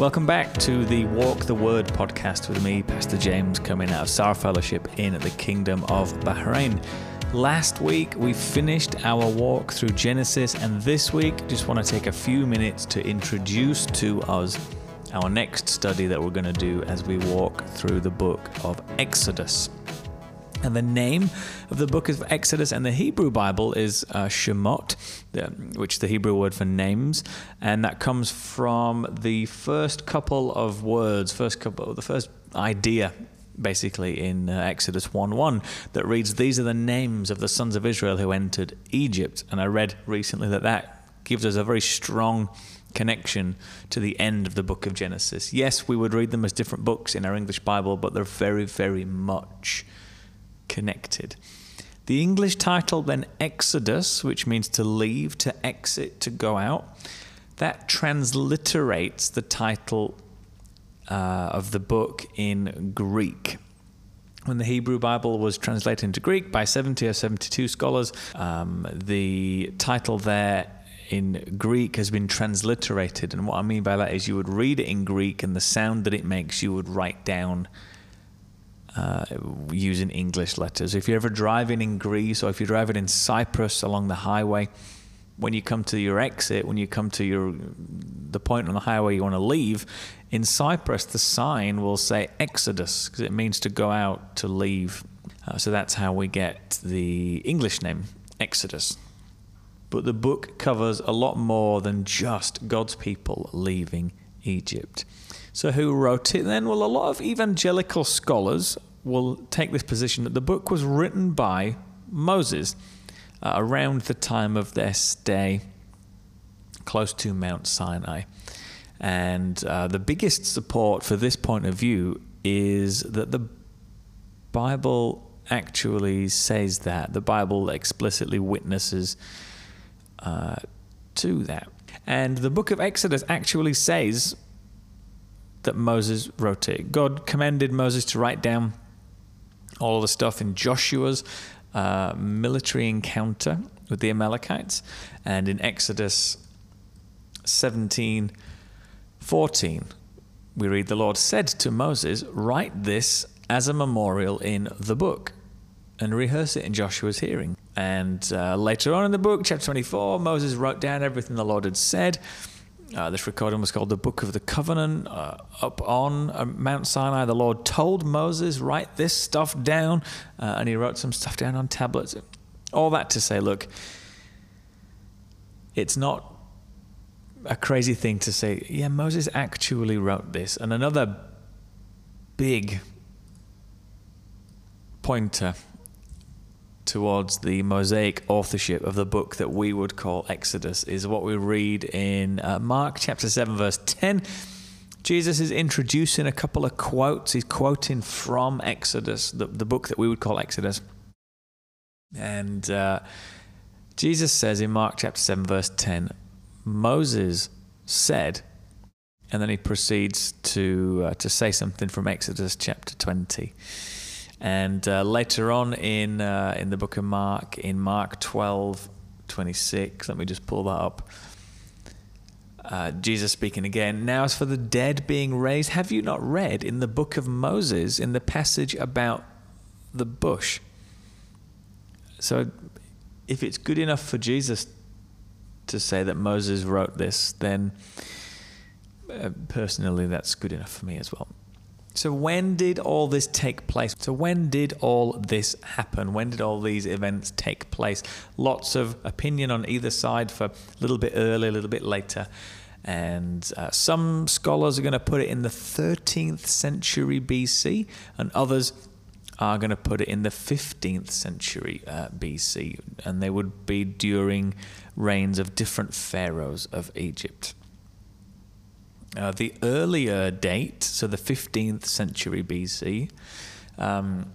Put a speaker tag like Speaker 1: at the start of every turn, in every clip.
Speaker 1: Welcome back to the Walk the Word podcast with me, Pastor James, coming out of Saar Fellowship in the Kingdom of Bahrain. Last week we finished our walk through Genesis, and this week just want to take a few minutes to introduce to us our next study that we're going to do as we walk through the book of Exodus. And the name of the book of Exodus and the Hebrew Bible is uh, Shemot, which is the Hebrew word for names, and that comes from the first couple of words, first couple, the first idea, basically in uh, Exodus one one, that reads, "These are the names of the sons of Israel who entered Egypt." And I read recently that that gives us a very strong connection to the end of the book of Genesis. Yes, we would read them as different books in our English Bible, but they're very, very much connected. The English title, then Exodus, which means to leave, to exit, to go out, that transliterates the title uh, of the book in Greek. When the Hebrew Bible was translated into Greek by 70 or 72 scholars, um, the title there in Greek has been transliterated. And what I mean by that is you would read it in Greek, and the sound that it makes you would write down uh, using English letters. If you're ever driving in Greece or if you're driving in Cyprus along the highway, when you come to your exit, when you come to your the point on the highway you want to leave, in Cyprus the sign will say Exodus because it means to go out to leave. Uh, so that's how we get the English name Exodus. But the book covers a lot more than just God's people leaving Egypt. So, who wrote it then? Well, a lot of evangelical scholars will take this position that the book was written by Moses uh, around the time of their stay close to Mount Sinai. And uh, the biggest support for this point of view is that the Bible actually says that. The Bible explicitly witnesses uh, to that. And the book of Exodus actually says that Moses wrote it. God commanded Moses to write down all the stuff in Joshua's uh, military encounter with the Amalekites, and in Exodus 17 14, we read, The Lord said to Moses, Write this as a memorial in the book and rehearse it in Joshua's hearing. And uh, later on in the book, chapter 24, Moses wrote down everything the Lord had said. Uh, this recording was called the Book of the Covenant. Uh, up on uh, Mount Sinai, the Lord told Moses, Write this stuff down. Uh, and he wrote some stuff down on tablets. All that to say, look, it's not a crazy thing to say, yeah, Moses actually wrote this. And another big pointer towards the Mosaic authorship of the book that we would call Exodus is what we read in uh, Mark chapter 7, verse 10. Jesus is introducing a couple of quotes. He's quoting from Exodus, the, the book that we would call Exodus. And uh, Jesus says in Mark chapter 7, verse 10, Moses said, and then he proceeds to, uh, to say something from Exodus chapter 20. And uh, later on in uh, in the book of Mark, in Mark 12, 26, let me just pull that up. Uh, Jesus speaking again. Now, as for the dead being raised, have you not read in the book of Moses, in the passage about the bush? So, if it's good enough for Jesus to say that Moses wrote this, then uh, personally, that's good enough for me as well. So, when did all this take place? So, when did all this happen? When did all these events take place? Lots of opinion on either side for a little bit early, a little bit later. And uh, some scholars are going to put it in the 13th century BC, and others are going to put it in the 15th century uh, BC. And they would be during reigns of different pharaohs of Egypt. Uh, the earlier date, so the 15th century BC, um,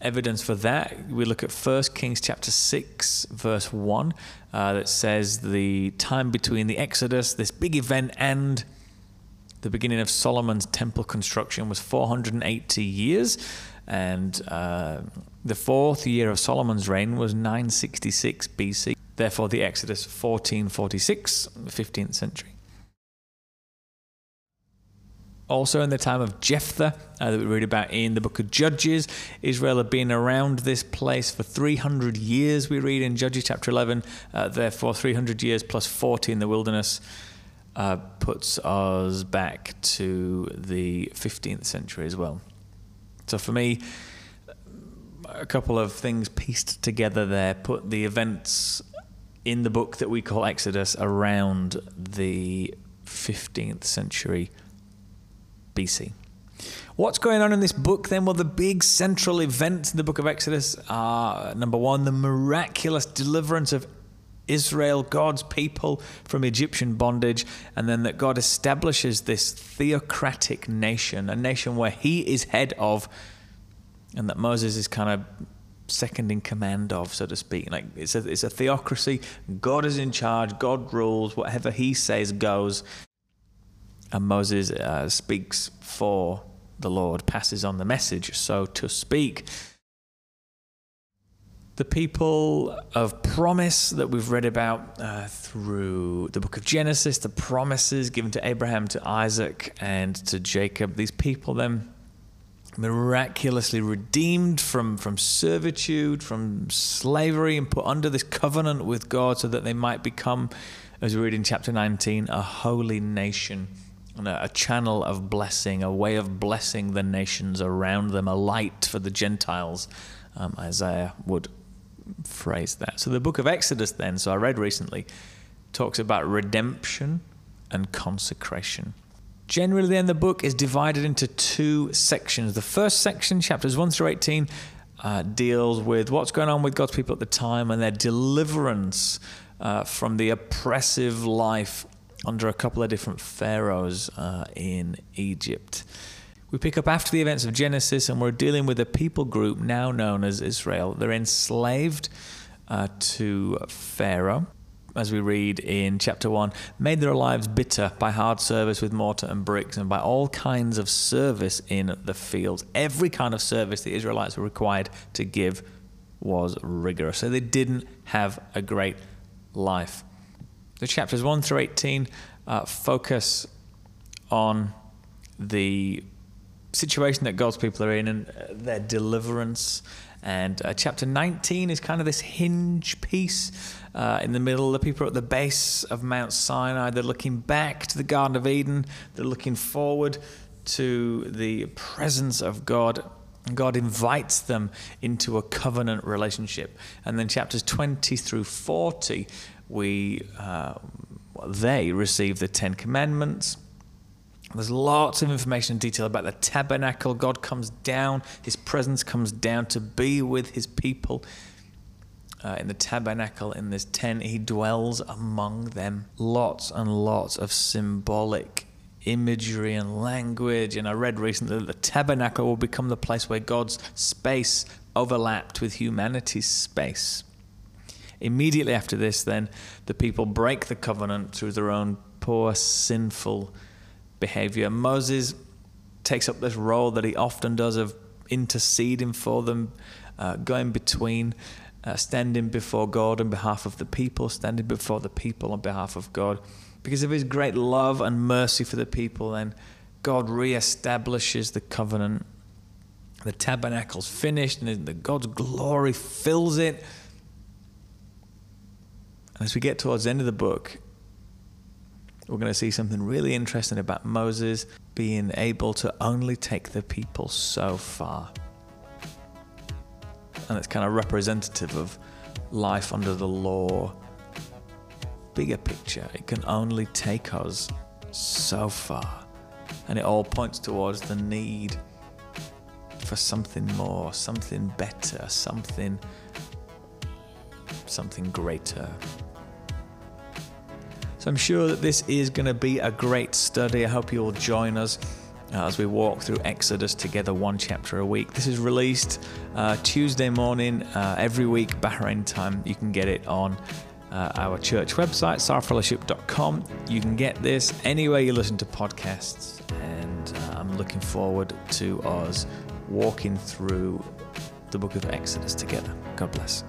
Speaker 1: evidence for that, we look at 1 Kings chapter 6, verse 1, uh, that says the time between the Exodus, this big event, and the beginning of Solomon's temple construction was 480 years. And uh, the fourth year of Solomon's reign was 966 BC. Therefore, the Exodus 1446, 15th century. Also, in the time of Jephthah, uh, that we read about in the book of Judges, Israel had been around this place for 300 years, we read in Judges chapter 11. Uh, therefore, 300 years plus 40 in the wilderness uh, puts us back to the 15th century as well. So, for me, a couple of things pieced together there put the events in the book that we call Exodus around the 15th century BC. What's going on in this book then? Well, the big central events in the book of Exodus are number one, the miraculous deliverance of Israel, God's people, from Egyptian bondage, and then that God establishes this theocratic nation, a nation where He is head of, and that Moses is kind of second in command of, so to speak. Like it's a, it's a theocracy. God is in charge. God rules. Whatever He says goes. And Moses uh, speaks for the Lord, passes on the message, so to speak. The people of promise that we've read about uh, through the book of Genesis, the promises given to Abraham, to Isaac, and to Jacob, these people then miraculously redeemed from, from servitude, from slavery, and put under this covenant with God so that they might become, as we read in chapter 19, a holy nation a, channel of blessing, a way of blessing the nations around them, a light for the Gentiles. Um, Isaiah would phrase that. So the book of Exodus, then, so I read recently, talks about redemption and consecration. Generally, then, the book is divided into two sections. The first section, chapters 1 through 18, uh, deals with what's going on with God's people at the time and their deliverance uh, from the oppressive life under a couple of different pharaohs uh, in Egypt. We pick up after the events of Genesis, and we're dealing with a people group now known as Israel. They're enslaved uh, to Pharaoh as we read in chapter 1, made their lives bitter by hard service with mortar and bricks and by all kinds of service in the fields. Every kind of service the Israelites were required to give was rigorous. So they didn't have a great life. The chapters 1 through 18 uh, focus on the situation that God's people are in and uh, their deliverance and uh, chapter 19 is kind of this hinge piece uh, in the middle. The people are at the base of Mount Sinai. They're looking back to the Garden of Eden. They're looking forward to the presence of God. God invites them into a covenant relationship. And then chapters 20 through 40, we, uh, they receive the Ten Commandments there's lots of information and detail about the tabernacle. God comes down, His presence comes down to be with His people. Uh, in the tabernacle, in this tent, He dwells among them. Lots and lots of symbolic imagery and language. And I read recently that the tabernacle will become the place where God's space overlapped with humanity's space. Immediately after this, then, the people break the covenant through their own poor, sinful behavior. Moses takes up this role that he often does of interceding for them, uh, going between, uh, standing before God on behalf of the people, standing before the people on behalf of God. Because of his great love and mercy for the people, then God re-establishes the covenant. The tabernacle's finished, and the God's glory fills it. And as we get towards the end of the book, we're going to see something really interesting about Moses being able to only take the people so far. And it's kind of representative of life under the law. Bigger picture, it can only take us so far. And it all points towards the need for something more, something better, something something greater. So I'm sure that this is going to be a great study. I hope you will join us. Uh, as we walk through Exodus together, one chapter a week. This is released uh, Tuesday morning uh, every week, Bahrain time. You can get it on uh, our church website, saarfellowship.com. You can get this anywhere you listen to podcasts, and uh, I'm looking forward to us walking through the book of Exodus together. God bless.